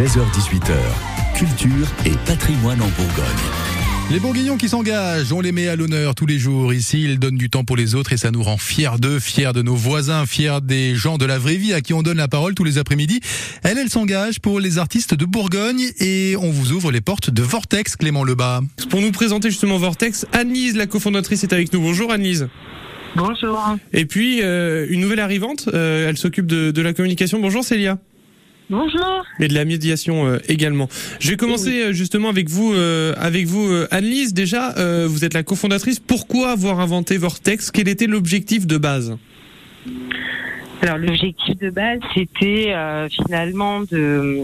16h18h, culture et patrimoine en Bourgogne. Les Bourguignons qui s'engagent, on les met à l'honneur tous les jours. Ici, ils donnent du temps pour les autres et ça nous rend fiers d'eux, fiers de nos voisins, fiers des gens de la vraie vie à qui on donne la parole tous les après-midi. Elle, elle s'engage pour les artistes de Bourgogne et on vous ouvre les portes de Vortex, Clément Lebas. Pour nous présenter justement Vortex, Annelise, la cofondatrice, est avec nous. Bonjour Annelise. Bonjour. Et puis, euh, une nouvelle arrivante, euh, elle s'occupe de, de la communication. Bonjour Célia. Bonjour. Et de la médiation euh, également. Je vais commencer euh, justement avec vous, euh, avec vous, euh, Annelise. Déjà, vous êtes la cofondatrice. Pourquoi avoir inventé Vortex? Quel était l'objectif de base? Alors l'objectif de base, c'était finalement de,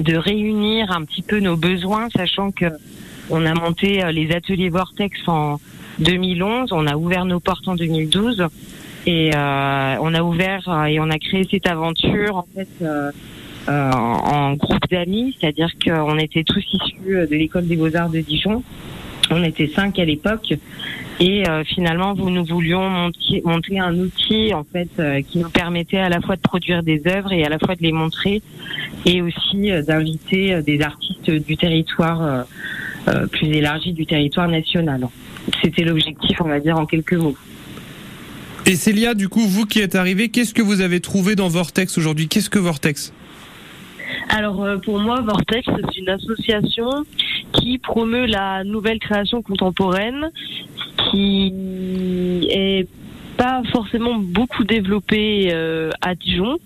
de réunir un petit peu nos besoins, sachant que on a monté les ateliers Vortex en 2011, on a ouvert nos portes en 2012 et on a ouvert et on a créé cette aventure en fait en, en groupe d'amis, c'est-à-dire qu'on était tous issus de l'école des beaux-arts de Dijon. On était cinq à l'époque et euh, finalement nous voulions monter, monter un outil en fait euh, qui nous permettait à la fois de produire des œuvres et à la fois de les montrer et aussi euh, d'inviter euh, des artistes du territoire euh, euh, plus élargi du territoire national. C'était l'objectif, on va dire en quelques mots. Et Célia, du coup, vous qui êtes arrivée, qu'est-ce que vous avez trouvé dans Vortex aujourd'hui? Qu'est-ce que Vortex? Alors euh, pour moi, Vortex, c'est une association qui promeut la nouvelle création contemporaine, qui est pas forcément beaucoup développée euh, à Dijon.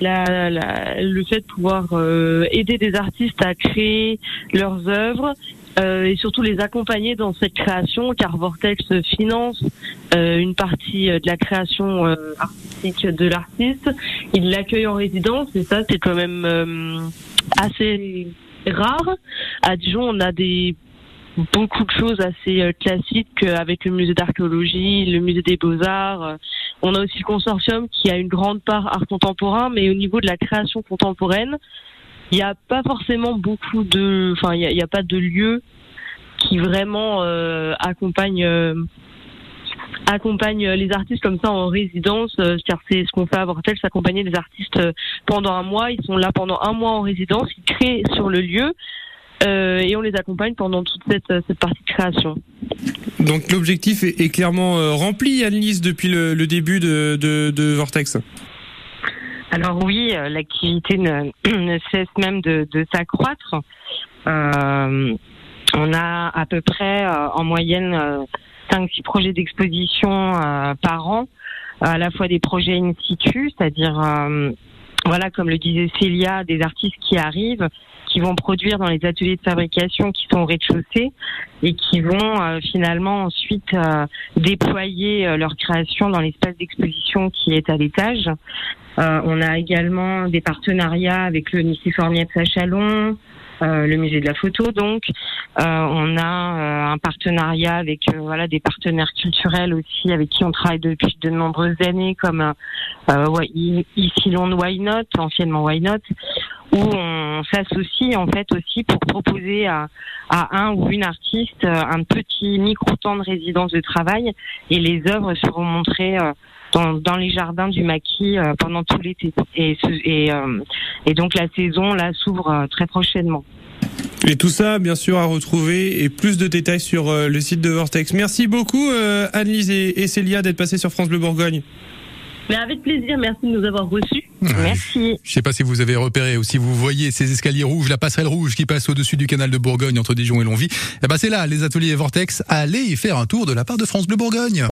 La, la- le fait de pouvoir euh, aider des artistes à créer leurs œuvres euh, et surtout les accompagner dans cette création, car Vortex finance euh, une partie de la création euh, artistique de l'artiste. Il l'accueille en résidence et ça, c'est quand même euh, assez rare. À Dijon, on a des beaucoup de choses assez euh, classiques euh, avec le musée d'archéologie, le musée des beaux-arts. Euh, On a aussi le consortium qui a une grande part art contemporain, mais au niveau de la création contemporaine, il n'y a pas forcément beaucoup de, enfin, il n'y a, a pas de lieu qui vraiment euh, accompagne euh, accompagne les artistes comme ça en résidence. euh, car c'est ce qu'on fait à Vortex, accompagner les artistes euh, pendant un mois. Ils sont là pendant un mois en résidence, ils créent sur le lieu. euh, et on les accompagne pendant toute cette, cette partie de création. Donc l'objectif est, est clairement euh, rempli, Annelise, depuis le, le début de, de, de Vortex. Alors oui, euh, l'activité ne, ne cesse même de, de s'accroître. Euh, on a à peu près euh, en moyenne euh, 5-6 projets d'exposition euh, par an, à la fois des projets in situ, c'est-à-dire, euh, voilà, comme le disait Célia, des artistes qui arrivent, qui vont produire dans les ateliers de fabrication qui sont au rez-de-chaussée et qui vont euh, finalement ensuite déployer leur création dans l'espace d'exposition qui est à l'étage. On a également des partenariats avec le Nice Formiette à Chalon, euh, le musée de la photo donc. Euh, on a euh, un partenariat avec euh, voilà des partenaires culturels aussi avec qui on travaille depuis de nombreuses années comme euh, euh, ici Londres Why Not, anciennement Why Not, où on s'associe en fait aussi pour proposer à, à un ou une artiste euh, un petit micro temps de résidence de travail et les œuvres seront montrées euh, dans, dans les jardins du maquis euh, pendant tout l'été. Et, ce- et, euh, et donc la saison là s'ouvre euh, très prochainement. Et tout ça, bien sûr, à retrouver et plus de détails sur euh, le site de Vortex. Merci beaucoup, euh, Annelise et, et Célia, d'être passées sur France Bleu Bourgogne. Mais avec plaisir, merci de nous avoir reçus. Merci. Je sais pas si vous avez repéré ou si vous voyez ces escaliers rouges, la passerelle rouge qui passe au-dessus du canal de Bourgogne entre Dijon et Longwy. Eh ben c'est là, les ateliers Vortex. Allez y faire un tour de la part de France Bleu Bourgogne.